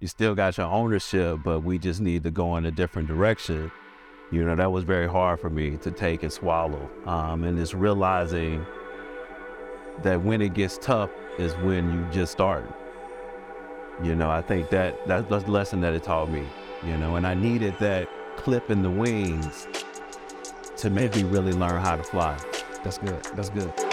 you still got your ownership, but we just need to go in a different direction. You know, that was very hard for me to take and swallow. Um, and it's realizing that when it gets tough is when you just start. You know, I think that that's the lesson that it taught me, you know, and I needed that clip in the wings to make me really learn how to fly. That's good. That's good.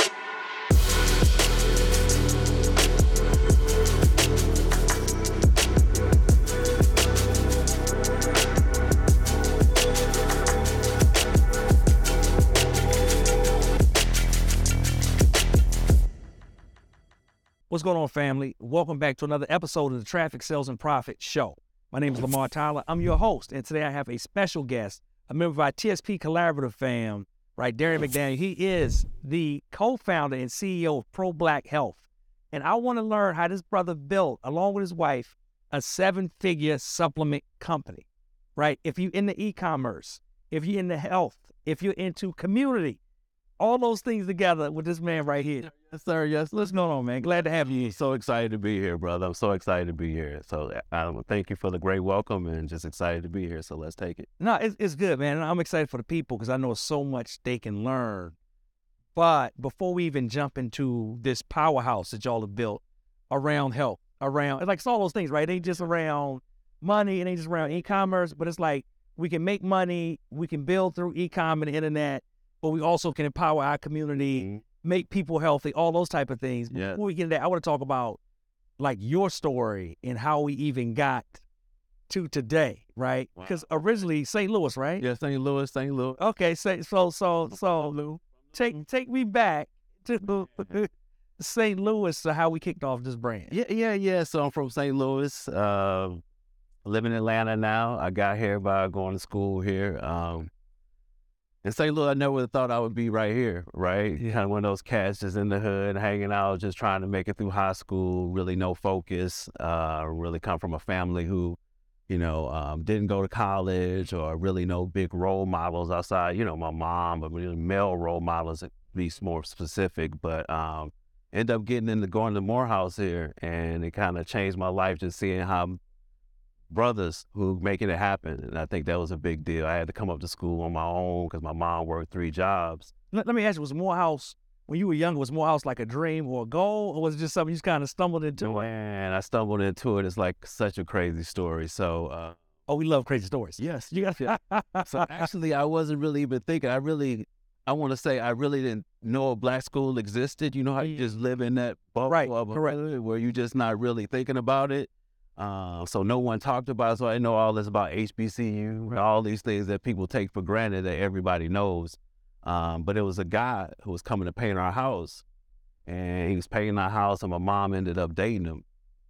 What's going on, family? Welcome back to another episode of the Traffic Sales and Profit Show. My name is Lamar Tyler. I'm your host, and today I have a special guest, a member of our TSP Collaborative fam, right? Darian McDaniel. He is the co-founder and CEO of Pro Black Health, and I want to learn how this brother built, along with his wife, a seven-figure supplement company, right? If you're in the e-commerce, if you're in the health, if you're into community, all those things together with this man right here. Yes, sir. Yes. What's going on, man? Glad to have you. So excited to be here, brother. I'm so excited to be here. So um, thank you for the great welcome and just excited to be here. So let's take it. No, it's, it's good, man. I'm excited for the people because I know so much they can learn. But before we even jump into this powerhouse that y'all have built around health, around like it's all those things, right? It ain't just around money, it ain't just around e-commerce, but it's like we can make money, we can build through e-com and the internet, but we also can empower our community, Mm-hmm. Make people healthy, all those type of things. Yeah. Before we get into that, I want to talk about like your story and how we even got to today, right? Wow. Because originally St. Louis, right? Yeah, St. Louis, St. Louis. Okay, so so so so take take me back to St. Louis to how we kicked off this brand. Yeah, yeah, yeah. So I'm from St. Louis. Uh, live in Atlanta now. I got here by going to school here. Um, in St. Louis, I never thought I would be right here, right? Yeah. Kind of one of those cats just in the hood, hanging out, just trying to make it through high school, really no focus. Uh, really come from a family who, you know, um, didn't go to college or really no big role models outside, you know, my mom, but really male role models, at least more specific. But um, end up getting into going to Morehouse here, and it kind of changed my life just seeing how brothers who making it happen, and I think that was a big deal. I had to come up to school on my own because my mom worked three jobs. Let, let me ask you, was Morehouse when you were younger, was Morehouse like a dream or a goal, or was it just something you just kind of stumbled into? Man, I stumbled into it. It's like such a crazy story. So. Uh, Oh, we love crazy stories. Yes, you got to. so actually, I wasn't really even thinking. I really, I want to say, I really didn't know a black school existed. You know how you just live in that bubble Right, of a correct. where you're just not really thinking about it. Uh, so no one talked about. it. So I know all this about HBCU, all these things that people take for granted that everybody knows. Um, but it was a guy who was coming to paint our house, and he was painting our house, and my mom ended up dating him.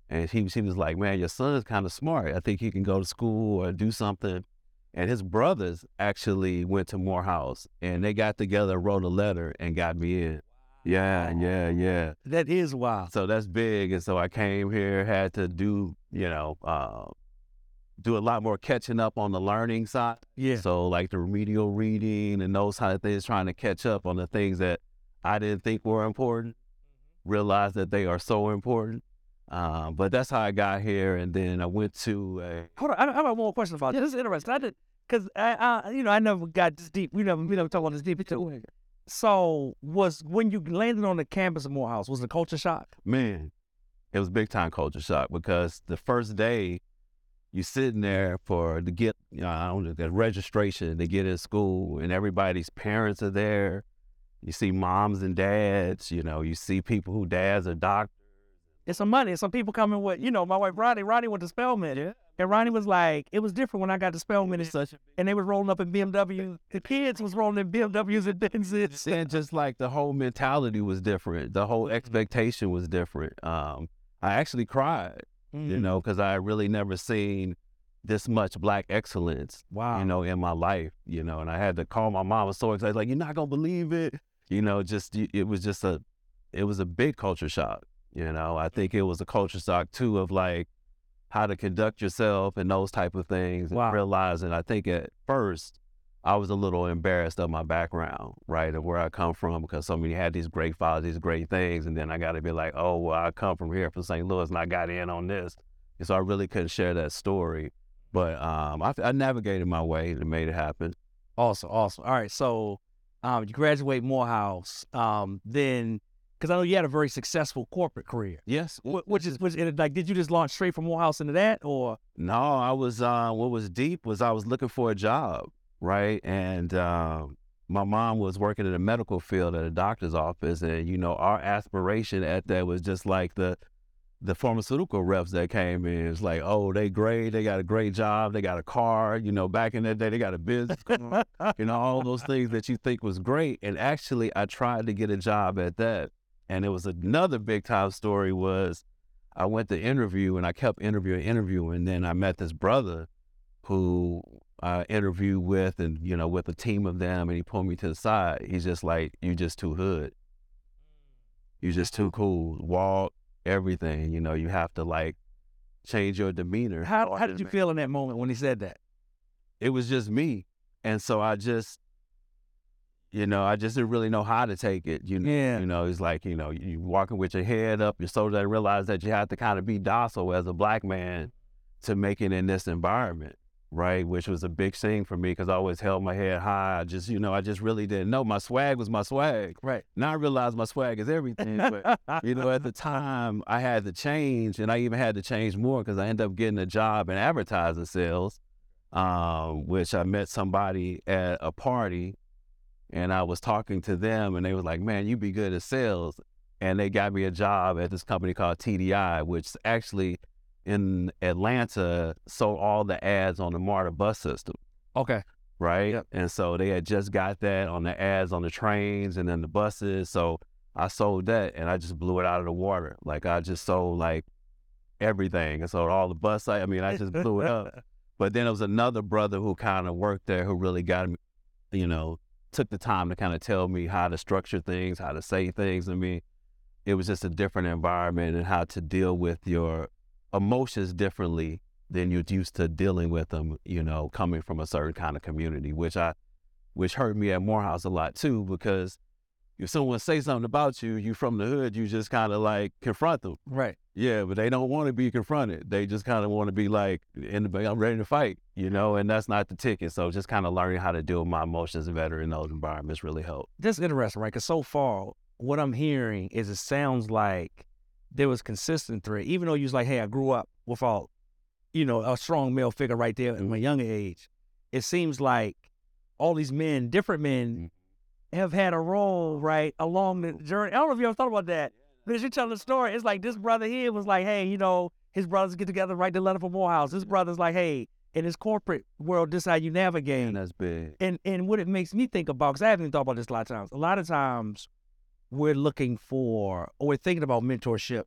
And he, she was like, man, your son's kind of smart. I think he can go to school or do something. And his brothers actually went to Morehouse and they got together, wrote a letter, and got me in. Yeah, yeah, yeah. That is wild. So that's big. And so I came here, had to do, you know, uh, do a lot more catching up on the learning side. Yeah. So like the remedial reading and those kind of things, trying to catch up on the things that I didn't think were important, realize that they are so important. Um, but that's how I got here. And then I went to a, Hold on, I, I have one more question about this. This is interesting. I did because I, I, you know, I never got this deep. We never, we never talk about this deep. Into So was when you landed on the campus of Morehouse, was the culture shock? man, it was big time culture shock because the first day you're sitting there for to get you know, I don't know, the registration to get in school and everybody's parents are there. You see moms and dads, you know, you see people who dads are doctors. It's some money. Some people coming with, you know, my wife Ronnie. Ronnie went to Spelman. Yeah. And Ronnie was like, it was different when I got to Spelman. Such and they was rolling up in BMW. The kids was rolling in BMWs and Benzes. and just like the whole mentality was different. The whole expectation was different. Um, I actually cried, you Mhm. know, because I really never seen this much black excellence Wow. you know, in my life, you know, and I had to call my mom. I was so excited, like, you're not gonna believe it, you know. Just it was just a, it was a big culture shock, you know. I think it was a culture shock too of like how to conduct yourself and those type of things, and realizing. I think at first I was a little embarrassed of my background, right, of where I come from, because so many had these great fathers, these great things, and then I got to be like, oh, well, I come from here, from St. Louis, and I got in on this. And so I really couldn't share that story. But um, I, I navigated my way and made it happen. Awesome, awesome. All right, so um, you graduate Morehouse, um, then because I know you had a very successful corporate career. Yes. Wh- Which is which like did you just launch straight from Morehouse into that or No, I was uh what was deep was I was looking for a job, right? And um my mom was working in the medical field at a doctor's office and you know, our aspiration at that was just like the the pharmaceutical reps that came in. It's like, oh, they great, they got a great job, they got a car, you know, back in that day they got a business, you know, all those things that you think was great. And actually I tried to get a job at that. And it was another big time story was I went to interview and I kept interviewing, interviewing. And then I met this brother who I interviewed with and, you know, with a team of them. And he pulled me to the side. He's just like, "You're just too hood. You're just too cool. Walk, everything. You know, you have to like change your demeanor. how how did you feel in that moment when he said that? It was just me. And so I just, you know, I just didn't really know how to take it. You know, Yeah. you know, it's like, you know, you walking with your head up, your soldier didn't realize that you have to kind of be docile as a black man to make it in this environment, right? Which was a big thing for me because I always held my head high. I just, you know, I just really didn't know. My swag was my swag. Right. Now I realize my swag is everything. But, you know, at the time I had to change and I even had to change more because I ended up getting a job in advertising sales, um, which I met somebody at a party and I was talking to them and they was like, man, you be good at sales. And they got me a job at this company called TDI, which actually in Atlanta sold all the ads on the MARTA bus system Okay. right? Yep. And so they had just got that on the ads on the trains and then the buses. So I sold that and I just blew it out of the water. Like I just sold like everything. And sold all the bus, I, I mean, I just blew it up. But then there was another brother who kind of worked there who really got me, you know, took the time to kind of tell me how to structure things, how to say things. I mean, it was just a different environment and how to deal with your emotions differently than you're used to dealing with them, you know, coming from a certain kind of community, which I, which hurt me at Morehouse a lot too, because if someone say something about you, you from the hood, you just kind of like confront them. Right. Yeah, but they don't want to be confronted. They just kind of want to be like, in the, I'm ready to fight, you know, and that's not the ticket. So just kind of learning how to deal with my emotions better in those environments really helped. That's interesting, right? Because so far, what I'm hearing is it sounds like there was consistent threat, even though you was like, hey, I grew up with without, you know, a strong male figure right there in mm-hmm. my younger age. It seems like all these men, different men, mm-hmm. Have had a role, right, along the journey. I don't know if you ever thought about that. But as you tell the story, it's like this brother here was like, hey, you know, his brothers get together, write the letter for Morehouse. His brother's like, hey, in this corporate world, this how you navigate. And that's big. And and what it makes me think about, because I haven't even thought about this a lot of times. A lot of times, we're looking for or we're thinking about mentorship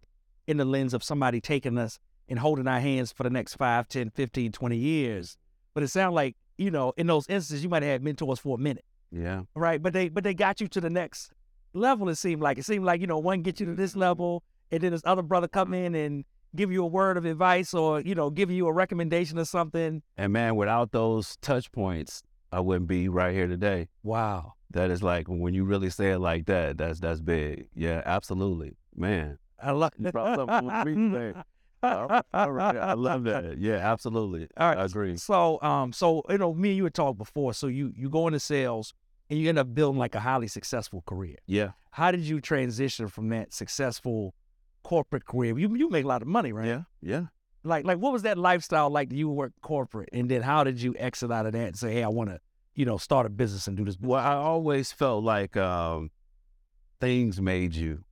in the lens of somebody taking us and holding our hands for the next 5, 10, 15, 20 years. But it sounds like, you know, in those instances, you might have had mentors for a minute, Yeah. right? But they but they got you to the next level, it seemed like. It seemed like, you know, one get you to this level, and then this other brother come in and give you a word of advice or, you know, give you a recommendation or something. And man, without those touch points, I wouldn't be right here today. Wow. That is like when you really say it like that, that's that's big. Yeah, absolutely. Man. I love You brought something to me today. All right, all right. I love that. Yeah, absolutely. All right. I agree. So, um, so you know, me and you had talked before. So you you go into sales and you end up building like a highly successful career. Yeah. How did you transition from that successful corporate career? You you make a lot of money, right? Yeah. Yeah. Like like what was that lifestyle like? You work corporate, and then how did you exit out of that and say, hey, I want to, you know, start a business and do this? Well, I always felt like um, things made you.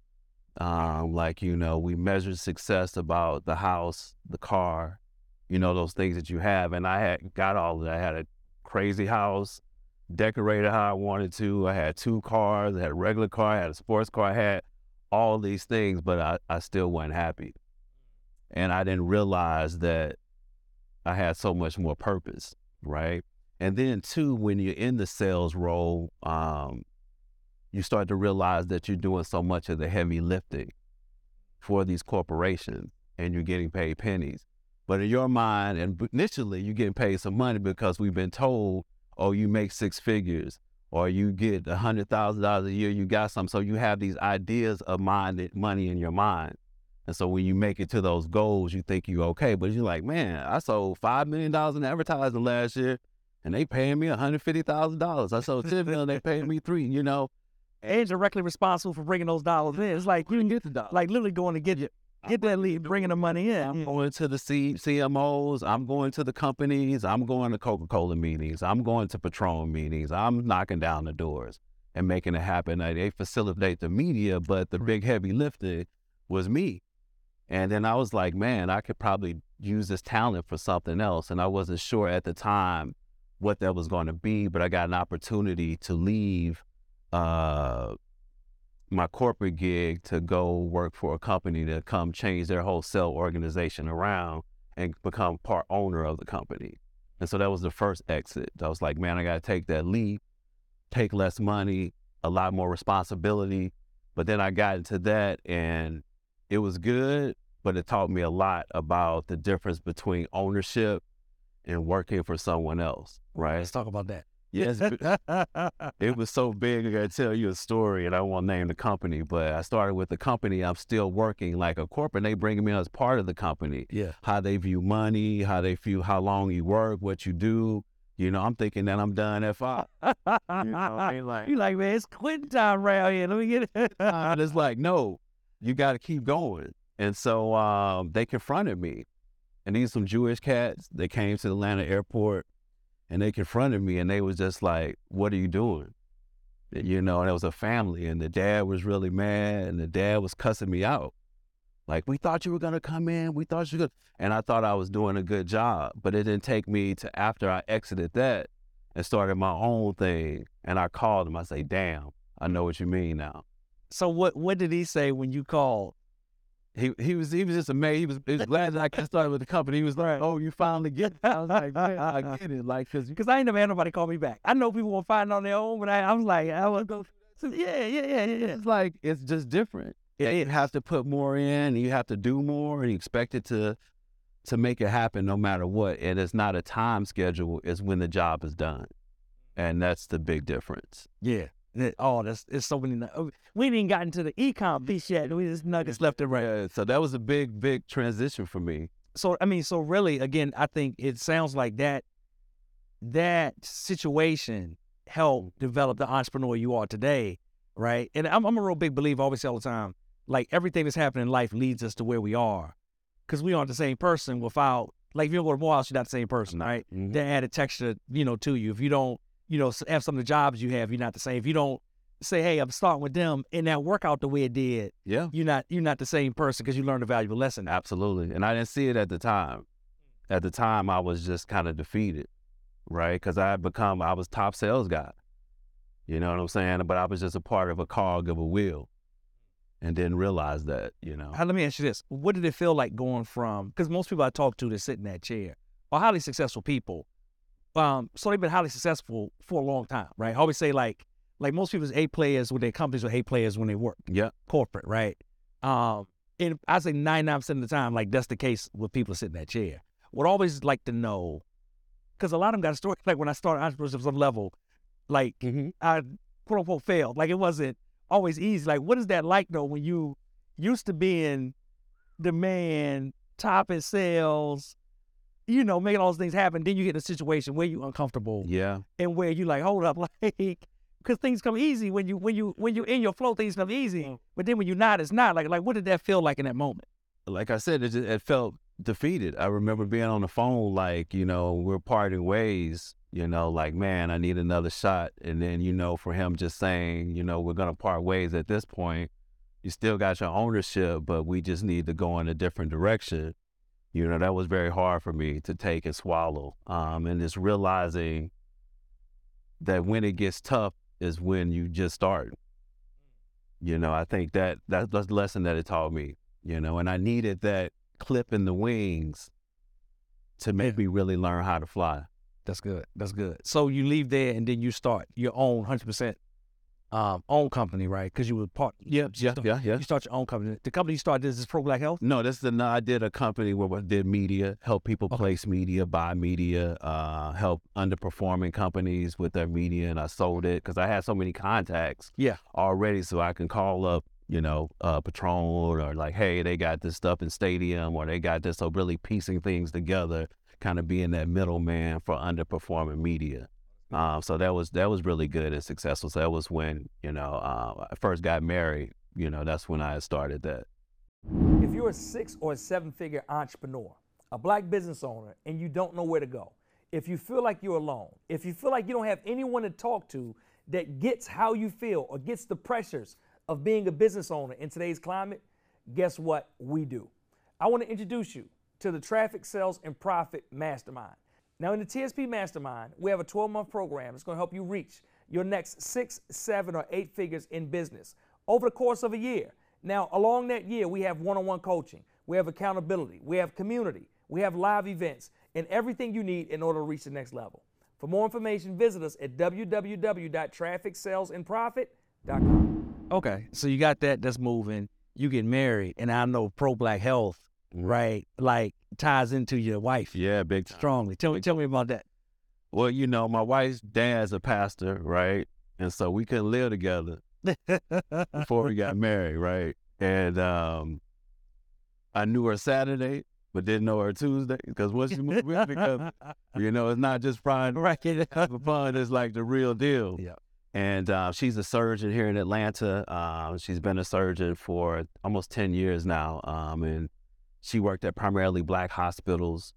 Um, like you know, we measured success about the house, the car, you know, those things that you have. And I had got all of that. I had a crazy house, decorated how I wanted to. I had two cars. I had a regular car. I had a sports car. I had all these things, but I, I still wasn't happy. And I didn't realize that I had so much more purpose, right? And then too, when you're in the sales role, um, you start to realize that you're doing so much of the heavy lifting for these corporations and you're getting paid pennies. But in your mind, and initially you're getting paid some money because we've been told, oh, you make six figures or you get a hundred thousand dollars a year, you got some. So you have these ideas of mind money in your mind. And so when you make it to those goals, you think you're okay. But you're like, man, I sold $5 million in advertising last year and they paying me $150,000. I sold 10 million, they paying me three, you know. And directly responsible for bringing those dollars in. It's like you can get the dollars. like literally going to get get that lead, bringing the money in. I'm going to the C- CMOs. I'm going to the companies. I'm going to Coca Cola meetings. I'm going to Patron meetings. I'm knocking down the doors and making it happen. They facilitate the media, but the big heavy lifting was me. And then I was like, man, I could probably use this talent for something else. And I wasn't sure at the time what that was going to be, but I got an opportunity to leave uh, my corporate gig to go work for a company to come change their whole sale organization around and become part owner of the company. And so that was the first exit. I was like, man, I got to take that leap, take less money, a lot more responsibility. But then I got into that and it was good, but it taught me a lot about the difference between ownership and working for someone else, right? Let's talk about that. Yes, it was so big. I gotta tell you a story, and I won't name the company, but I started with the company. I'm still working like a corporate. They bringing me as part of the company. Yeah, how they view money, how they view how long you work, what you do. You know, I'm thinking that I'm done at five. you know, I mean, like, you like, man, it's quitting time around here. Let me get it. it's like, no, you got to keep going. And so um, they confronted me, and these some Jewish cats. They came to the Atlanta airport and they confronted me and they was just like, "What are you doing?" Eh, you know, and it was a family, and the dad was really mad, and the dad was cussing me out. Like, we thought you were gonna come in, we thought you could, and I thought I was doing a good job, but it didn't take me to after I exited that and started my own thing, and I called him. I say, "Damn, I know what you mean now." So what what did he say when you called? He he was he was just amazed. He was, he was glad that I got started with the company. He was like, "Oh, you finally get it." I was like, "Man, I uh. get it." Like, cause, cause I ain't never had nobody call me back. I know people will find on their own, but I, I was like, I to go. Yeah, yeah, yeah, yeah. It's like it's just different. It, you have to put more in. You have to do more, and you expect it to to make it happen no matter what. And it's not a time schedule. It's when the job is done, and that's the big difference. Yeah. Oh, that's it's so many. Oh, we didn't got into the econ piece yet. We just nuggets left and right. Yeah, so that was a big, big transition for me. So I mean, so really, again, I think it sounds like that that situation helped develop the entrepreneur you are today, right? And I'm, I'm a real big believer. I always say all the time, like everything that's happening in life leads us to where we are, because we aren't the same person without. Like if you don't go to Morehouse, you're not the same person, right? Mm-hmm. They add a texture, you know, to you. If you don't you know, have some of the jobs you have, you're not the same. If you don't say, "Hey, I'm starting with them," and that work out the way it did, yeah, you're not you're not the same person because you learned a valuable lesson. Absolutely, and I didn't see it at the time. At the time, I was just kind of defeated, right? Because I had become I was top sales guy. You know what I'm saying? But I was just a part of a cog of a wheel, and didn't realize that. You know. How, let me ask you this: What did it feel like going from? Because most people I talk to that sit in that chair are highly successful people um, so they've been highly successful for a long time, right? I always say like like most people's A players with their companies are A players when they work. Yeah. Corporate, right? Um, and I say 99% of the time, like that's the case with people sitting in that chair. Would always like to know, because a lot of them got a story. Like when I started entrepreneurship at some level, like mm-hmm. I quote unquote failed. Like it wasn't always easy. Like what is that like though when you used to being the man, top in sales, you know, making all those things happen. Then you get in a situation where you're uncomfortable. Yeah. And where you like, hold up, like, because things come easy when you when you when you're in your flow, things come easy. Mm. But then when you're not, it's not. Like like what did that feel like in that moment? Like I said, it just, it felt defeated. I remember being on the phone, like you know, we're parting ways. You know, like man, I need another shot. And then you know, for him just saying, you know, we're gonna part ways at this point. You still got your ownership, but we just need to go in a different direction you know, that was very hard for me to take and swallow. Um, and just realizing that when it gets tough is when you just start. You know, I think that, that that's the lesson that it taught me, you know, and I needed that clip in the wings to make yeah. me really learn how to fly. That's good. That's good. So you leave there and then you start your own 100% um, own company, right? Because you were part. Yeah, yeah, yeah, yeah. You start your own company. The company you started is this Pro Black Health. No, this is the. No, I did a company where I did media, help people okay. place media, buy media, uh, help underperforming companies with their media, and I sold it because I had so many contacts. Yeah, already, so I can call up you know, uh, Patron or like, hey, they got this stuff in stadium or they got this. So really piecing things together, kind of being that middleman for underperforming media. Um, so that was that was really good and successful. So that was when you know uh, I first got married. You know, that's when I started that. If you're a six or a seven figure entrepreneur, a black business owner, and you don't know where to go, if you feel like you're alone, if you feel like you don't have anyone to talk to that gets how you feel or gets the pressures of being a business owner in today's climate, guess what we do? I want to introduce you to the Traffic Sales and Profit Mastermind. Now, in the TSP Mastermind, we have a 12 month program that's going to help you reach your next six, seven, or eight figures in business over the course of a year. Now, along that year, we have one on one coaching, we have accountability, we have community, we have live events, and everything you need in order to reach the next level. For more information, visit us at www.trafficsalesandprofit.com. Okay, so you got that that's moving. You get married, and I know pro black health. Right? Like ties into your wife Yeah, big time. strongly. Tell me, tell me about that. Well, you know, my wife's dad's a pastor, right? And so we couldn't live together before we got married, right? And um, I knew her Saturday, but didn't know her Tuesday because once you move in, because you know, it's not just fun, right. for fun. It's like the real deal. Yeah. And uh, she's a surgeon here in Atlanta. Um, she's been a surgeon for almost ten years now, um, and she worked at primarily black hospitals.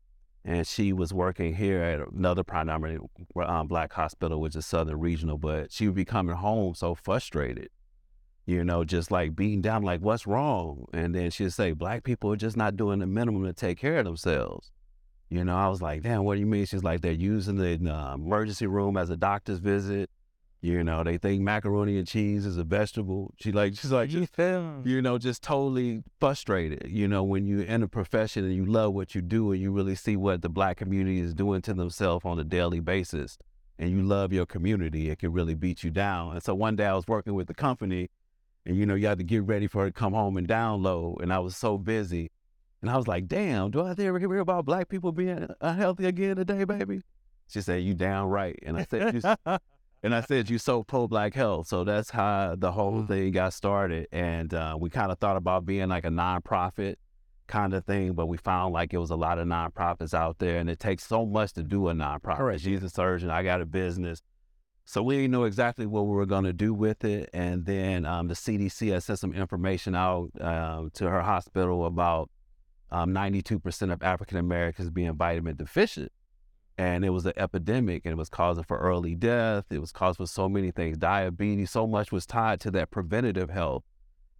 And she was working here at another primarily um, black hospital, which is Southern Regional. But she would be coming home so frustrated, you know, just like beaten down, like what's wrong? And then she'd say, black people are just not doing the minimum to take care of themselves. You know, I was like, damn, what do you mean? She's like, they're using the uh, emergency room as a doctor's visit. You know, they think macaroni and cheese is a vegetable. She like, she's like, just, you know, just totally frustrated. You know, when you're in a profession and you love what you do and you really see what the black community is doing to themselves on a daily basis and you love your community, it can really beat you down. And so one day I was working with the company and, you know, you had to get ready for her to come home and download. And I was so busy. And I was like, damn, do I ever hear about black people being unhealthy again today, baby? She said, you down right. And I said, you, and I said, you so pro black health. So that's how the whole thing got started. And uh, we kind of thought about being like a nonprofit kind of thing, but we found like it was a lot of nonprofits out there and it takes so much to do a nonprofit. Correct. She's a surgeon, I got a business. So we didn't know exactly what we were going to do with it. And then um, the CDC had sent some information out um, to her hospital about um, 92% of African Americans being vitamin deficient. And it was an epidemic and it was causing for early death. It was causing for so many things, diabetes, so much was tied to that preventative health.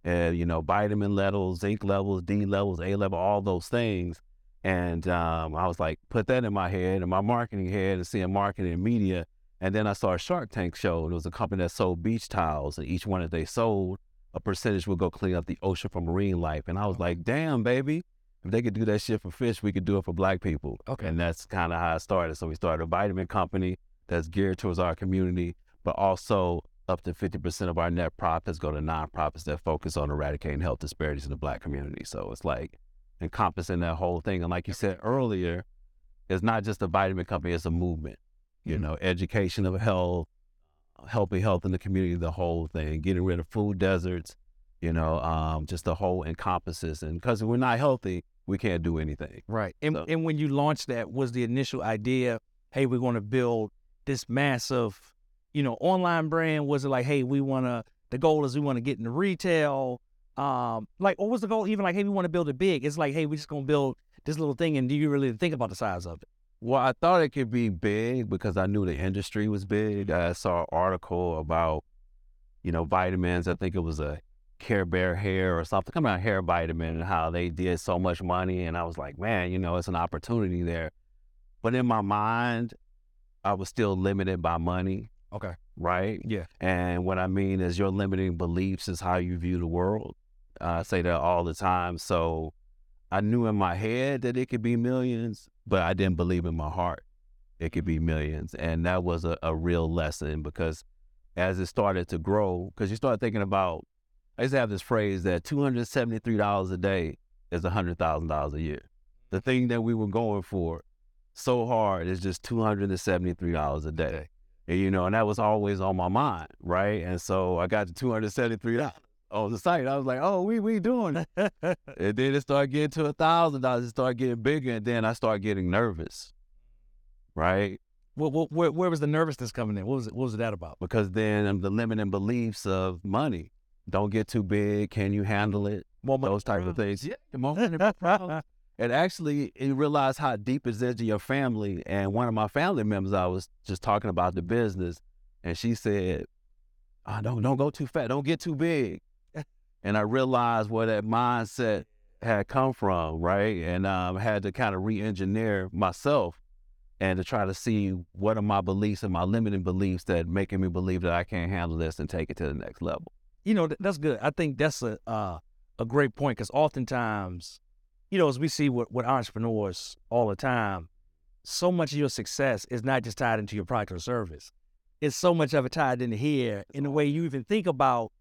And, you know, vitamin levels, zinc levels, D levels, A level, all those things. And um, I was like, put that in my head and my marketing head and seeing marketing and media. And then I saw a Shark Tank show. And it was a company that sold beach towels. And each one that they sold, a percentage would go clean up the ocean for marine life. And I was like, damn, baby. If they could do that shit for fish, we could do it for black people. Okay. And that's kind of how it started. So we started a vitamin company that's geared towards our community, but also up to 50% of our net profits go to nonprofits that focus on eradicating health disparities in the black community. So it's like encompassing that whole thing. And like you said earlier, it's not just a vitamin company, it's a movement. You Mhm. know, education of health, helping health in the community, the whole thing, getting rid of food deserts, you know, um, just the whole encompasses. And because we're not healthy, we can't do anything. Right. And, So- and when you launched that, was the initial idea, hey, we're going to build this massive, you know, online brand? Was it like, hey, we want to, the goal is we want to get into retail? Um, like, what was the goal? Even like, hey, we want to build it big. It's like, hey, we're just going to build this little thing. And do you really think about the size of it? Well, I thought it could be big because I knew the industry was big. I saw an article about, you know, vitamins. I think it was a Care Bear hair or something, come out hair vitamin and how they did so much money. And I was like, man, you know, it's an opportunity there. But in my mind, I was still limited by money, Okay. right? Yeah. And what I mean is your limiting beliefs is how you view the world. I say that all the time. So I knew in my head that it could be millions, but I didn't believe in my heart it could be mm-hmm. millions. And that was a, a real lesson because as it started to grow, because you start thinking about, I used to have this phrase that $273 a day is $100,000 a year. The thing that we were going for so hard is just $273 a day. And, you know, and that was always on my mind, right? And so I got to $273. on the site. I was like, oh, we we doing it. and then it started getting to a thousand dollars. It started getting bigger, and then I started getting nervous. Right? What, what, where, where was the nervousness coming in? What was it? What was that about? Because then um, the limiting beliefs of money. Don't get too big. Can you handle it? Money Those type of things. Yeah. And actually, you realize how deep it's into your family. And one of my family members, I was just talking about the business, and she said, oh, "Don't don't go too fat. Don't get too big." and I realized where that mindset had come from, right? And um, had to kind of re-engineer myself and to try to see what are my beliefs and my limiting beliefs that making me believe that I can't handle this and take it to the next level. You know th- that's good. I think that's a uh, a great point because oftentimes, you know, as we see with, with entrepreneurs all the time, so much of your success is not just tied into your product or service. It's so much of it tied into here in the way you even think about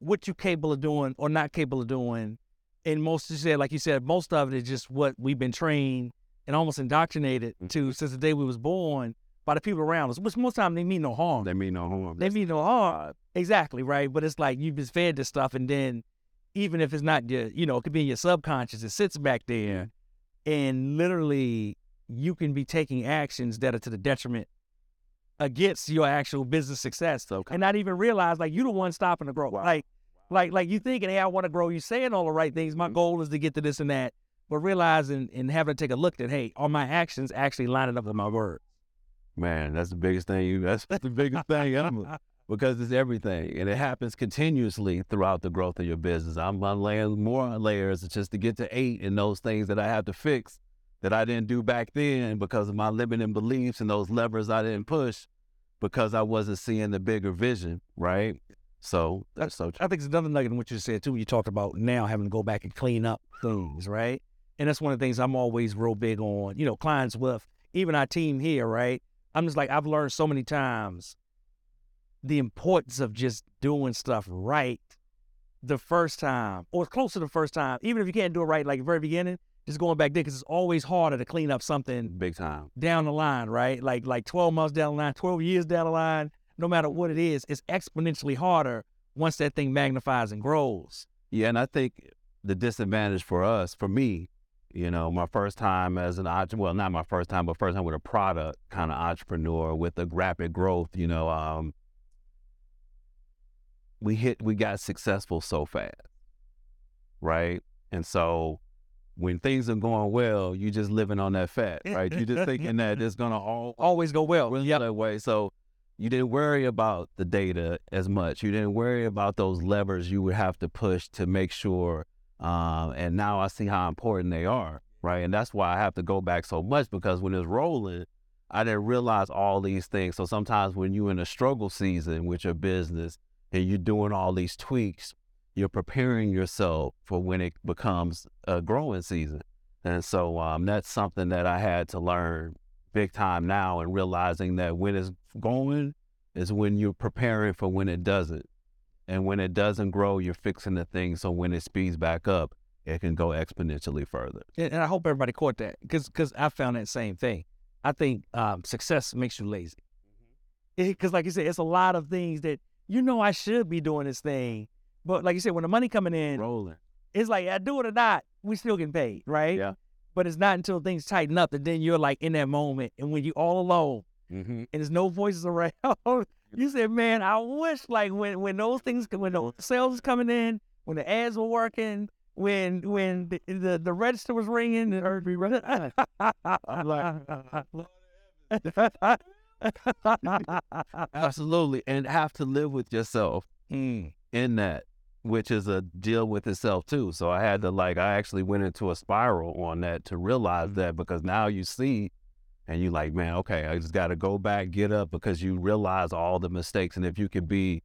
what you're capable of doing or not capable of doing. And most you said, like you said, most of it is just what we've been trained and almost indoctrinated to since the day we was born by the people around us, which most time they mean no harm. They mean no harm. They mean no harm. Exactly, right? But it's like you've been fed this stuff, and then even if it's not your, you know, it could be in your subconscious, it sits back there, and literally you can be taking actions that are to the detriment against your actual business success, So and not even realize like you're the one stopping the growth. Wow. Like, like, like you thinking, hey, I want to grow. You saying all the right things. My Mhm. goal is to get to this and that, but realizing and having to take a look at, hey, are my actions actually lining up with my words? Man, that's the biggest thing you. That's the biggest thing ever because it's everything, and it happens continuously throughout the growth of your business. I'm unlaying more layers just to get to eight, and those things that I have to fix that I didn't do back then because of my limiting beliefs and those levers I didn't push because I wasn't seeing the bigger vision. Right. So that's so. I think it's another nugget in what you said too. You talked about now having to go back and clean up things, mm. right? And that's one of the things I'm always real big on. You know, clients with even our team here, right? I'm just like I've learned so many times the importance of just doing stuff right the first time or close to the first time, even if you can't do it right like the very beginning. Just going back there because it's always harder to clean up something Big time. down the line, right? Like like 12 months down the line, 12 years down the line, no matter what it is, it's exponentially harder once that thing magnifies and grows. Yeah, and I think the disadvantage for us, for me, you know, my first time as an entrepreneur, well, not my first time, but first time with a product kind of entrepreneur with a rapid growth, you know, um, we hit, we got successful so fast, right? And so when things are going well, you're just living on that fat, right? You're just thinking that it's gonna all Always go well. really Yep. that way. So you didn't worry about the data as much. You didn't worry about those levers you would have to push to make sure. Um, and now I see how important they are, right? And that's why I have to go back so much because when it's rolling, I didn't realize all these things. So sometimes when you're in a struggle season with your business and you're doing all these tweaks, you're preparing yourself for when it becomes a growing season. And so um, that's something that I had to learn big time now and realizing that when it's going is when you're preparing for when it doesn't. And when it doesn't grow, you're fixing the thing so when it speeds back up, it can go exponentially further. And, and I hope everybody caught that because I found that same thing. I think um, success makes you lazy. Because, like you said, it's a lot of things that you know I should be doing this thing. But, like you said, when the money coming in, Rolling. it's like, I do it or not, we still getting paid, right? Yeah. But it's not until things tighten up that then you're like in that moment. And when you're all alone, Mm-hmm. and there's no voices around. you said, man, I wish like when when those things when those sales was coming in, when the ads were working, when when the the, the register was ringing, and heard me running. Absolutely. And have to live with yourself Mm. in that, which is a deal with itself too. So I had to like, I actually went into a spiral on that to realize that because now you see and you're like, man, okay, I just got to go back, get up because you realize all the mistakes. And if you could be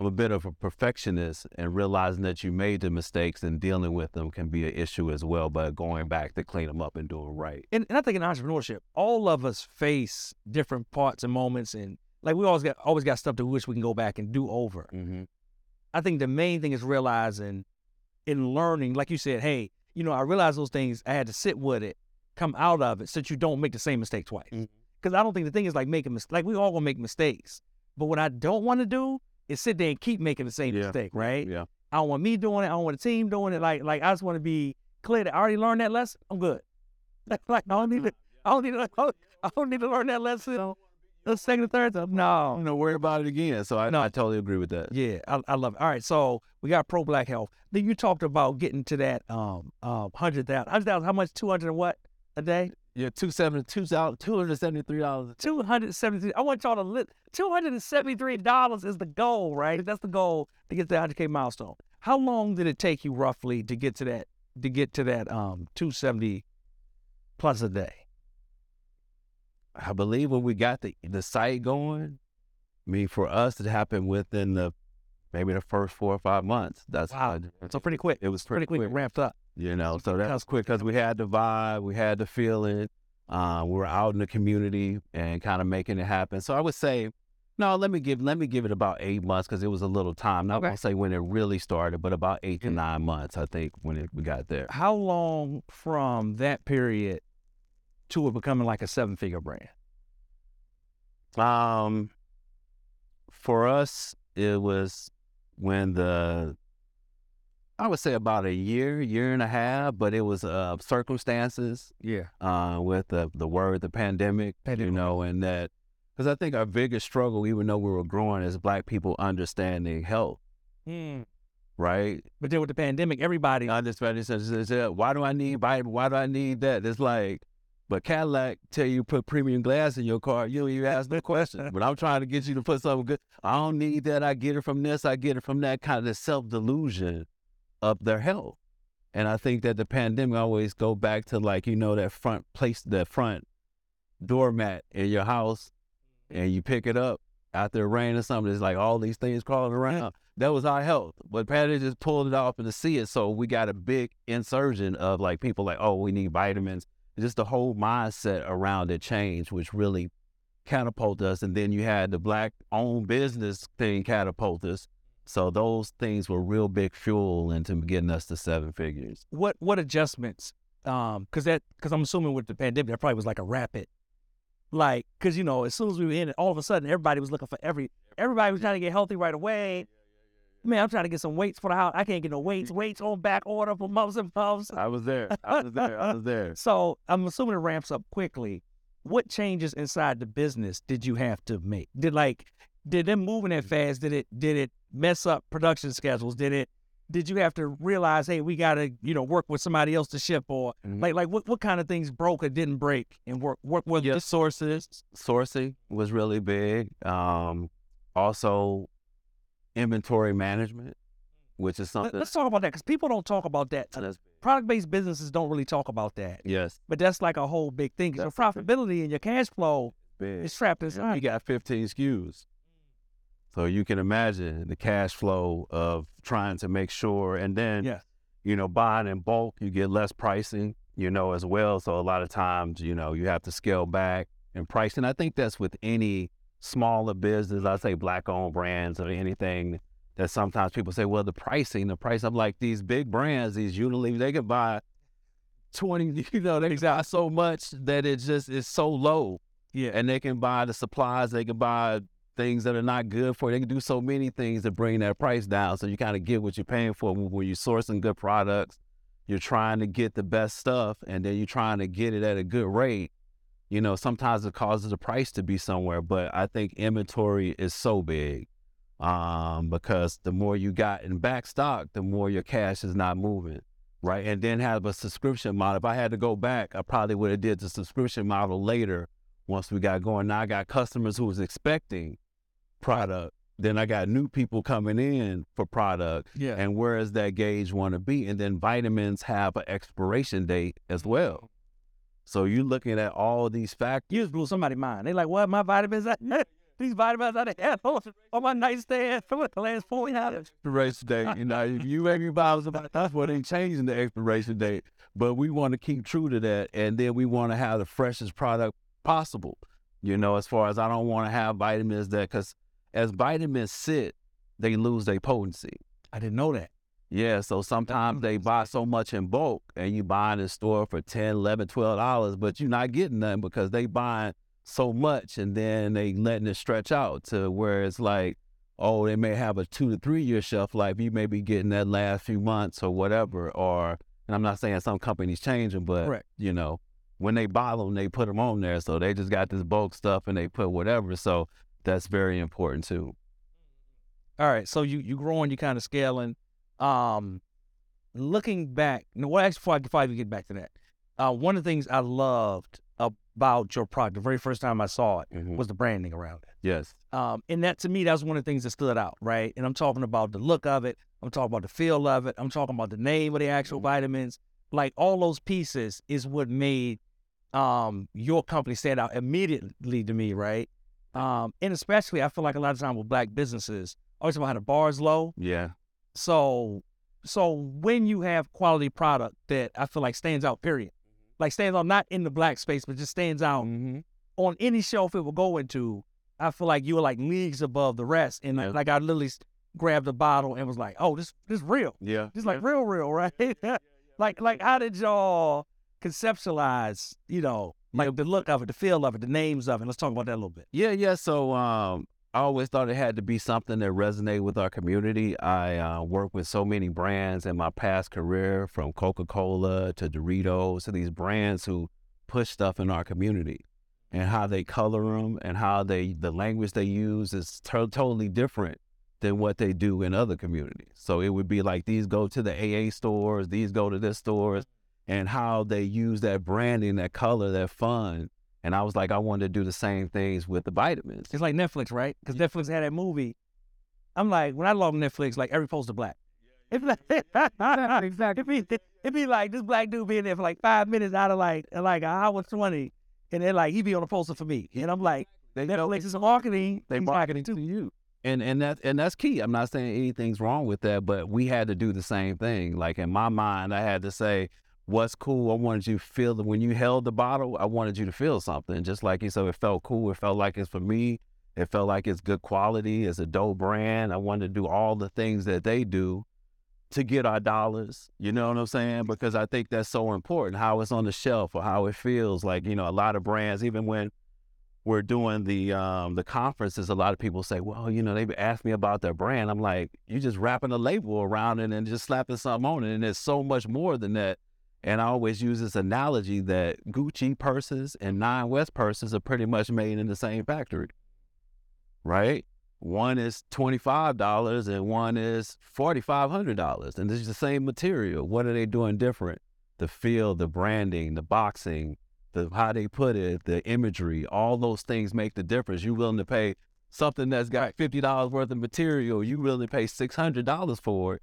a bit of a perfectionist and realizing that you made the mistakes and dealing with them can be an issue as well, but going back to clean them up and doing right. and, and I think in entrepreneurship, all of us face different parts and moments, and like we always got always got stuff that we wish we can go back and do over. Mm-hmm. I think the main thing is realizing and learning, like you said, hey, you know, I realized those things. I had to sit with it, come out of it, since you don't make the same mistake twice. Because I don't think the thing is like making mis- like we all gonna make mistakes. But what I don't want to do is sit there and keep making the same Yeah. mistake, right? Yeah. I don't want me doing it. I don't want the team doing it. Like, like I just want to be clear that I already learned that lesson. I'm good. like, I don't need to. I don't need to. I don't need to learn that lesson. The second or third time. No. You know, worry about it again. So I, No. I totally agree with that. Yeah, I, I love it. All right, so we got pro black health. Then you talked about getting to that um um hundred thousand. Hundred thousand. How much? Two hundred and what a day? Yeah, two seventy two thousand two hundred seventy three dollars. Two hundred seventy three. I want y'all to lit. Two hundred and seventy three dollars is the goal, right? That's the goal to get the hundred k milestone. How long did it take you roughly to get to that? To get to that um two seventy plus a day. I believe when we got the the site going, I mean, for us, it happened within the maybe the first four or five months. That's Wow. how- So pretty quick. it was Pretty pretty, quick. quick. Ramped up. You know, so that was quick because we had the vibe, we had the feeling, uh, we were out in the community and kind of making it happen. So I would say, no, let me give let me give it about eight months because it was a little time. Not Okay. gonna say when it really started, but about eight to Mhm. nine months, I think, when it, we got there. How long from that period to it becoming like a seven figure brand? Um, for us, it was when the I would say about a year, year and a half, but it was uh, circumstances Yeah. uh, with the the word, the pandemic, Pandemic. you know, and that because I think our biggest struggle, even though we were growing, is Black people understanding health, right? But then with the pandemic, everybody Understanding, says, says, uh, why do I need vitamin? Why do I need that? It's like, but Cadillac tell you put premium glass in your car, you don't even ask no question. but I'm trying to get you to put something good. I don't need that. I get it from this. I get it from that. Kind of self delusion of their health. And I think that the pandemic always go back to like, you know, that front place, that front doormat in your house mm-hmm. and you pick it up after it rain or something. It's like all these things crawling around. That was our health. But Patty just pulled it off and to see it. So we got a big insurgent of like people like, oh, we need vitamins. Just the whole mindset around it changed, which really catapulted us. And then you had the black owned business thing catapult us. So those things were real big fuel into getting us to seven figures. what what adjustments? Um, cause that cause I'm assuming with the pandemic, that probably was like a rapid, like, cause you know, as soon as we were in it, all of a sudden everybody was looking for every everybody was trying to get healthy right away. Man, I'm trying to get some weights for the house. I can't get no weights. Weights on back order for months and months. I was there. I was there. I was there. So I'm assuming it ramps up quickly. What changes inside the business did you have to make? Did like did them moving that fast? Did it did it mess up production schedules? Did it did you have to realize, hey, we gotta you know work with somebody else to ship or Mhm. like like what, what kind of things broke or didn't break and work work with the sources. Sourcing was really big. Um, also, inventory management, which is something let's talk about that because people don't talk about that. that's Product based businesses don't really talk about that, yes, but that's like a whole big thing. your profitability and your cash flow big. is trapped inside You got 15 SKUs. So you can imagine the cash flow of trying to make sure, and then Yeah. you know, buying in bulk, you get less pricing, you know, as well. So a lot of times, you know, you have to scale back in pricing. I think that's with any smaller business, I say black owned brands or anything that sometimes people say, well, the pricing, the price. I'm like, these big brands, these Unilever, they can buy 20, you know, they buy so much that it just is so low. Yeah. And they can buy the supplies, they can buy things that are not good for you. They can do so many things to bring that price down. So you kind of get what you're paying for when you're sourcing good products. You're trying to get the best stuff and then you're trying to get it at a good rate. You know, sometimes it causes the price to be somewhere, but I think inventory is so big um, because the more you got in back stock, the more your cash is not moving, right? And then have a subscription model. If I had to go back, I probably would have did the subscription model later once we got going. Now I got customers who was expecting product. Then I got new people coming in for product. Yeah. And where does that gauge want to be? And then vitamins have an expiration date as mm-hmm. well. So you're looking at all these factors. You just blew somebody's mind. They like, what? My vitamins? These vitamins I had on, on my nightstand for the last 40 hours. expiration date. You know, if you make me buy something, that's what ain't changing the expiration date. But we want to keep true to that, and then we want to have the freshest product possible. You know, as far as I don't want to have vitamins that, because as vitamins sit, they lose their potency. I didn't know that. Yeah, so sometimes they buy so much in bulk and you buy in the store for 10 11 $12, but you're not getting nothing because they buying so much and then they letting it stretch out to where it's like, oh, they may have a two to three year shelf life. You may be getting that last few months or whatever. Or, and I'm not saying some companies change them, but Correct. you know, when they bottle them, they put them on there. So they just got this bulk stuff and they put whatever. So that's very important too. All right, so you you growing, you kind of scaling. Um, looking back, no, well, actually, before I, before I even get back to that, uh, one of the things I loved about your product, the very first time I saw it, Mhm. was the branding around it. Yes. Um, and that to me, that was one of the things that stood out, right? And I'm talking about the look of it. I'm talking about the feel of it. I'm talking about the name of the actual Mhm. vitamins. Like all those pieces is what made um your company stand out immediately to me, right? Um, and especially I feel like a lot of time with black businesses, always about how the bar is low. Yeah. So so when you have quality product that I feel like stands out, period. Like stands out not in the black space, but just stands out Mm-hmm. on any shelf it will go into, I feel like you were like leagues above the rest. And like, Yeah. like I literally grabbed a bottle and was like, oh, this this real. Yeah. This like real, real, right? like like how did y'all conceptualize, you know, like the look of it, the feel of it, the names of it? Let's talk about that a little bit. Yeah, yeah. So um, I always thought it had to be something that resonated with our community. I uh, worked with so many brands in my past career, from Coca Cola to Doritos to these brands who push stuff in our community, and how they color them and how they the language they use is to- totally different than what they do in other communities. So it would be like these go to the AA stores, these go to this stores, and how they use that branding, that color, that fun. And I was like, I wanted to do the same things with the vitamins. It's like Netflix, right? Because Netflix had that movie. I'm like, when I log Netflix, like every post is black. It's like, exactly. It be, it be like this black dude being there for like five minutes out of like uh, like an hour twenty, and then like he be on the poster for me, and I'm like, They Netflix is marketing. they marketing to you. And and that and that's key. I'm not saying anything's wrong with that, but we had to do the same thing. Like in my mind, I had to say, what's cool. I wanted you to feel that when you held the bottle, I wanted you to feel something. Just like you said, it felt cool. It felt like it's for me. It felt like it's good quality. It's a dope brand. I wanted to do all the things that they do to get our dollars. You know what I'm saying? Because I think that's so important. How it's on the shelf or how it feels. Like you know, a lot of brands, even when we're doing the um, the conferences, a lot of people say, "Well, you know, they asked me about their brand." I'm like, "You just wrapping a label around it and just slapping something on it, and it's so much more than that." And I always use this analogy that Gucci purses and Nine West purses are pretty much made in the same factory, right? One is twenty five dollars and one is forty five hundred dollars, and this is the same material. What are they doing different? The feel, the branding, the boxing, the how they put it, the imagery, all those things make the difference. You're willing to pay something that's got fifty dollars worth of material, you willing to pay six hundred dollars for it.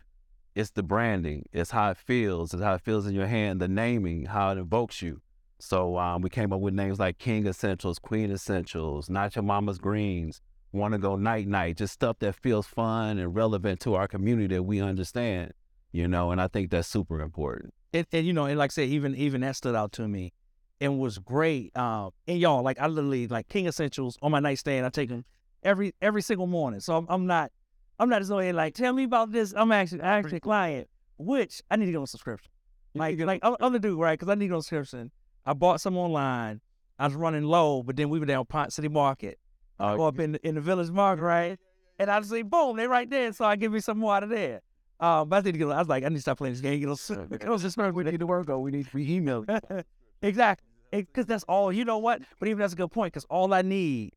It's the branding, it's how it feels, it's how it feels in your hand, the naming, how it evokes you. So um, we came up with names like King Essentials, Queen Essentials, Not Your Mama's Greens, Want to Go Night Night, just stuff that feels fun and relevant to our community that we understand, you know, and I think that's super important. and, and you know, and like I said, even even that stood out to me, and was great. Um, and y'all, like I literally like King Essentials on my nightstand. I take them every every single morning. So I'm, I'm not I'm not just going like tell me about this. I'm actually actually a client, which I need to get on a subscription. Like like I'm, I'm the dude right because I need a subscription. I bought some online. I was running low, but then we were down Ponce City Market, Uh, go up in the, in the Village Market, right? And I just say, boom, they right there. So I give me some more out of there. Um, but I need to get. I was like, I need to stop playing this game. Get on, on subscribe. we need to work on. We need to email. exactly. Because that's all. You know what? But even that's a good point. Because all I need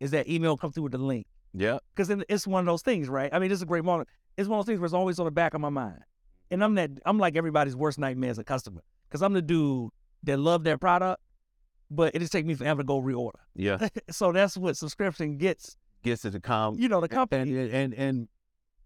is that email come through with the link. Yeah. Because it's one of those things, right? I mean, this is a great moment. It's one of those things where it's always on the back of my mind. And I'm that. I'm like everybody's worst nightmare as a customer. Because I'm the dude that love their product, but it just take me forever to go reorder. Yeah. so that's what subscription gets. Gets it to come. You know, the company. and and and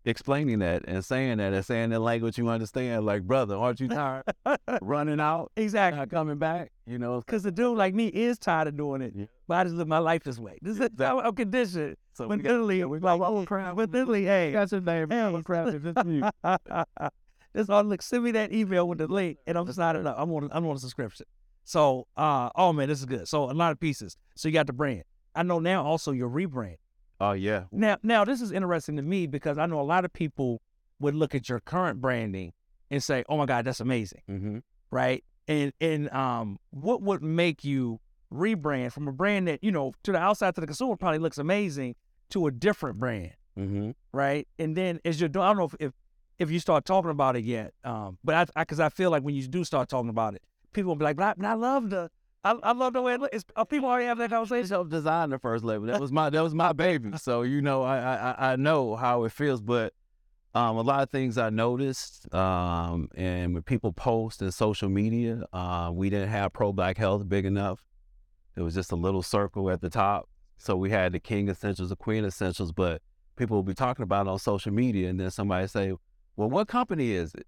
explaining that and saying that and saying the language you understand. Like, brother, aren't you tired running out, exactly. not coming back? You know. Because the dude like me is tired of doing it. Yeah. But I just live my life this way. This is how I'm conditioned. So When we got, literally, like, oh crap, but literally, hey, got your name. Hey. Crap, it's just you. That's all. Look, send me that email with the link, and I'm signing up. I'm on. I'm on a subscription. So, uh, oh man, this is good. So a lot of pieces. So you got the brand. I know now. Also, your rebrand. Oh yeah. Now, now this is interesting to me because I know a lot of people would look at your current branding and say, "Oh my God, that's amazing," Mm-hmm. right? And and um, what would make you rebrand from a brand that you know to the outside to the consumer probably looks amazing to a different brand? Mm-hmm. right? And then as you're doing, I don't know if, if if you start talking about it yet, um, but I because I, feel like when you do start talking about it, people will be like, but I, I love the. I, I love the way it looks. Uh, people already have that conversation. Self design the first label. That was my that was my baby. So you know I I, I know how it feels, but um, a lot of things I noticed, um, and when people post in social media, uh, we didn't have pro black health big enough. It was just a little circle at the top. So we had the king essentials, the queen essentials, but people will be talking about it on social media, and then somebody say, "Well, what company is it?"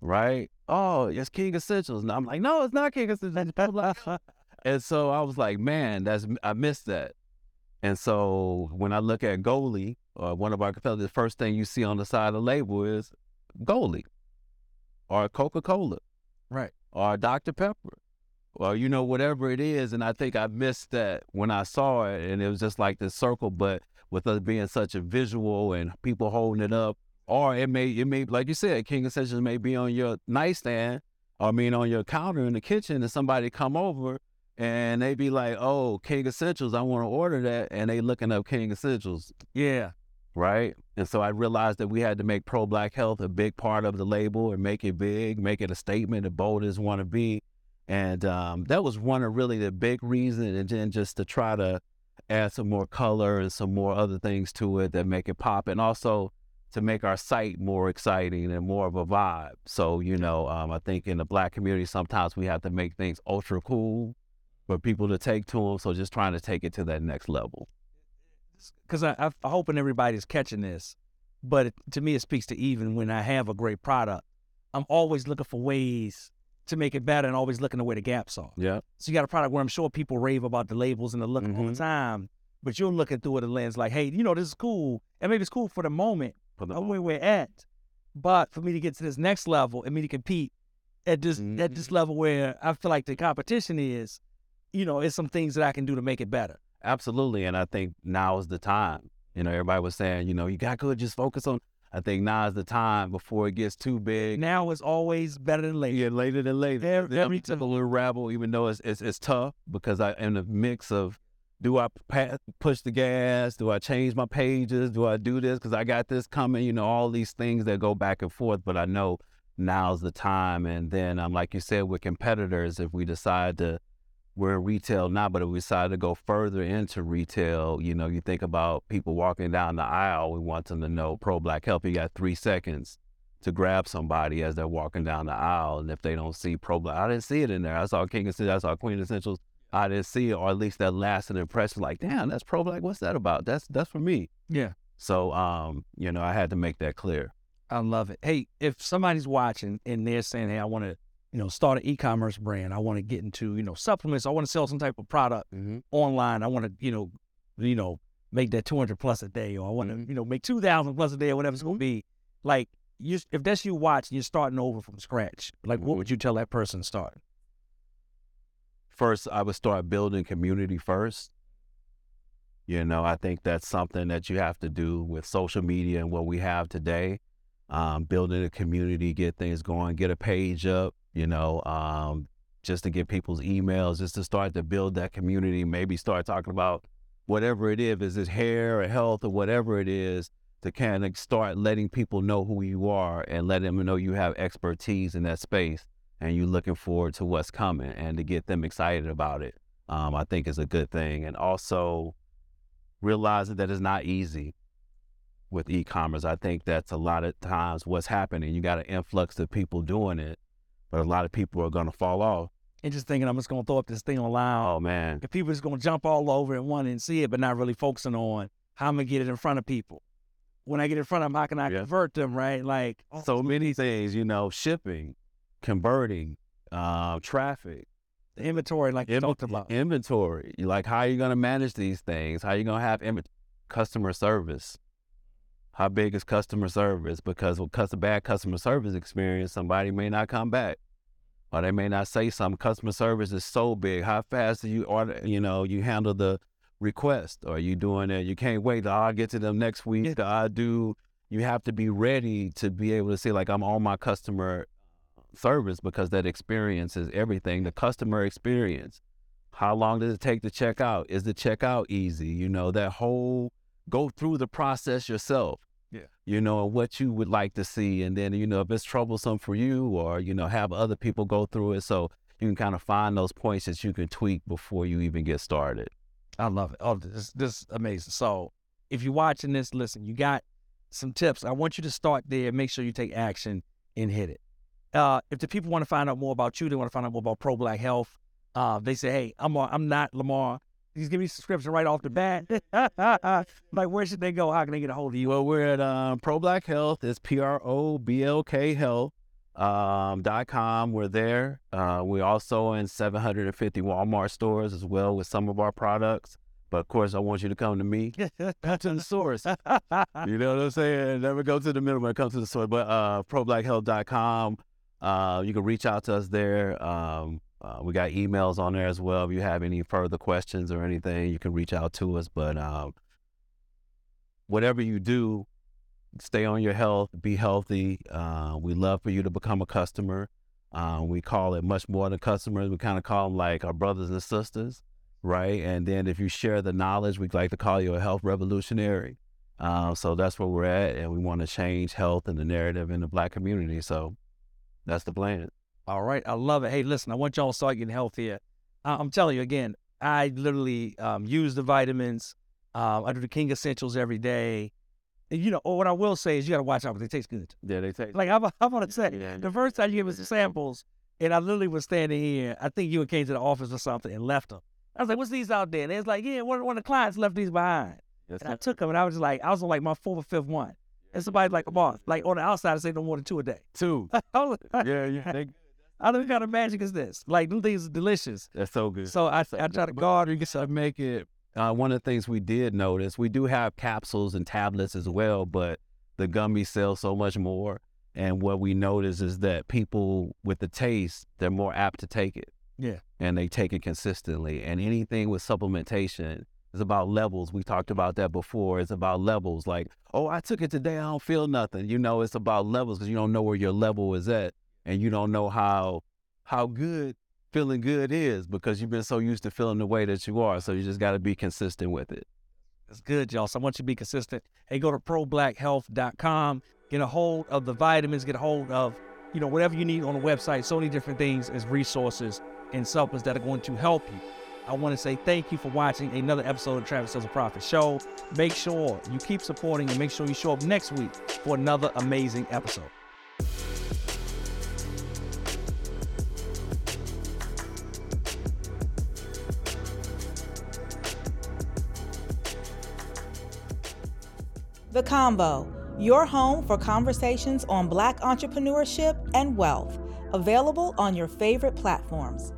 Right? Oh, it's King Essentials, and I'm like, "No, it's not King Essentials." and so I was like, "Man, that's I missed that." And so when I look at Goli, or one of our competitors, the first thing you see on the side of the label is Goli or Coca Cola, right? Or Dr Pepper, or you know whatever it is. And I think I missed that when I saw it, and it was just like this circle, but with us being such a visual and people holding it up, or it may it may like you said, King Essentials may be on your nightstand, or I mean on your counter in the kitchen, and somebody come over and they be like, "Oh, King Essentials, I want to order that," and they looking up King Essentials. Yeah. Right. And so I realized that we had to make pro black health a big part of the label and make it big, make it a statement, that bold as want to be. And um, that was one of really the big reasons. And then just to try to add some more color and some more other things to it that make it pop. And also to make our site more exciting and more of a vibe. So, you know, um, I think in the black community, sometimes we have to make things ultra cool for people to take to them. So just trying to take it to that next level. Because I, I'm hoping everybody's catching this, but it, to me, it speaks to even when I have a great product, I'm always looking for ways to make it better and always looking to where the gaps are. Yeah. So you got a product where I'm sure people rave about the labels and the look Mhm. all the time, but you're looking through it a lens like, hey, you know, this is cool. And maybe it's cool for the moment, The where we're at. But for me to get to this next level and me to compete at this at this mm-hmm. level where I feel like the competition is, you know, it's some things that I can do to make it better. Absolutely. And I think now is the time. You know, everybody was saying, you know, you got to just focus on. I think now is the time before it gets too big. Now is always better than later. Yeah, later than later. Very- Yeah, very we took a little rabble, even though it's, it's it's tough because I in the mix of do I push the gas? Do I change my pages? Do I do this because I got this coming? You know, all these things that go back and forth. But I know now's the time. And then, um, like you said, with competitors, if we decide to we're in retail now, but if we decide to go further into retail, you know, you think about people walking down the aisle. We want them to know pro black health. You got three seconds to grab somebody as they're walking down the aisle. And if they don't see pro black, I didn't see it in there. I saw King Essentials, I saw Queen Essentials. I didn't see it, or at least that lasted impression. Like, damn, that's pro black. What's that about? That's that's for me. Yeah. So, um, you know, I had to make that clear. I love it. Hey, if somebody's watching and they're saying, "Hey, I want to, you know, start an e-commerce brand. I want to get into, you know, supplements. I want to sell some type of product Mm-hmm. online. I want to, you know, you know, make that 200 plus a day, or I want to, Mhm. you know, make 2,000 plus a day, or whatever it's going to be. Like, you, if that's you watching, you're starting over from scratch. Like, what Mhm. would you tell that person to start? First I would start building community first. You know, I think that's something that you have to do with social media and what we have today. Um, building a community, get things going, get a page up, you know, um, just to get people's emails, just to start to build that community, maybe start talking about whatever it is, is it hair or health or whatever it is, to kind of start letting people know who you are and let them know you have expertise in that space and you're looking forward to what's coming and to get them excited about it, um, I think is a good thing. And also realizing that it's not easy with e-commerce. I think that's a lot of times what's happening. You got an influx of people doing it, but a lot of people are going to fall off. And just thinking, I'm just going to throw up this thing online. Oh man, If people just going to jump all over and want and see it, but not really focusing on how I'm going to get it in front of people. When I get in front of them, how can I Yeah. convert them, right? Like, so many things. You know, shipping, converting, uh, traffic, the inventory, like you talked about. inventory. Like, how are you going to manage these things? How are you going to have inven- customer service? How big is customer service? Because with cus- bad customer service experience, somebody may not come back, or they may not say something. Customer service is so big. How fast do you order? You know, you handle the request, or you doing it? You can't wait. till I'll get to them next week. I do. You have to be ready to be able to say, like, I'm on my customer service because that experience is everything. The customer experience. How long does it take to check out? Is the checkout easy? You know, that whole go through the process yourself. Yeah. You know, what you would like to see. And then, you know, if it's troublesome for you or, you know, have other people go through it. So you can kind of find those points that you can tweak before you even get started. I love it. Oh, this, this is amazing. So if you're watching this, listen, you got some tips. I want you to start there. Make sure you take action and hit it. Uh, if the people want to find out more about you, they want to find out more about Pro Black Health. Uh, they say, "Hey, I'm I'm not Lamar. He's giving me a subscription right off the bat." like, where should they go? How can they get a hold of you? Well, we're at um, Pro Black Health. It's P R O B L K Health um, dot com. We're there. Uh, we're also in 750 Walmart stores as well with some of our products. But of course, I want you to come to me. Come to the source. you know what I'm saying? Never go to the middle when it comes to the source. But uh, problackhealth.com, uh, you can reach out to us there. Um, uh, we got emails on there as well. If you have any further questions or anything, you can reach out to us. But um, whatever you do, stay on your health, be healthy. Uh, we love for you to become a customer. Uh, we call it much more than customers. We kind of call them like our brothers and sisters right? And then if you share the knowledge, we'd like to call you a health revolutionary. Um, so that's where we're at, and we want to change health and the narrative in the Black community. So that's the plan. All right, I love it. Hey, listen, I want y'all to start getting healthier. I'm telling you again, I literally um, use the vitamins. Um, I do the King Essentials every day. And, you know, what I will say is you got to watch out, but they taste good. Yeah, they taste. Like I'm, I'm gonna say, yeah. the first time you gave us the samples, and I literally was standing here. I think you came to the office or something and left them. I was like, what's these out there? And they was like, yeah, one, one of the clients left these behind. Yes, and I took them and I was just like, I was on like my fourth or fifth one. And somebody's like, a month. Like on the outside, I say no more than two a day. Two. yeah, yeah. They, I don't know what kind of magic is this. Like, them things are delicious. That's so good. So I, I try to guard you to make it. Uh, one of the things we did notice, we do have capsules and tablets as well, but the gummies sell so much more. And what we notice is that people with the taste, they're more apt to take it. Yeah. And they take it consistently. And anything with supplementation is about levels. We talked about that before. It's about levels. Like, oh, I took it today. I don't feel nothing. You know, it's about levels because you don't know where your level is at, and you don't know how how good feeling good is because you've been so used to feeling the way that you are. So you just got to be consistent with it. That's good, y'all. So I want you to be consistent. Hey, go to problackhealth.com. Get a hold of the vitamins. Get a hold of you know whatever you need on the website. So many different things as resources and supplements that are going to help you. I want to say thank you for watching another episode of Traffic Sales and Profit Show. Make sure you keep supporting and make sure you show up next week for another amazing episode. The Convo, your home for conversations on Black entrepreneurship and wealth, available on your favorite platforms.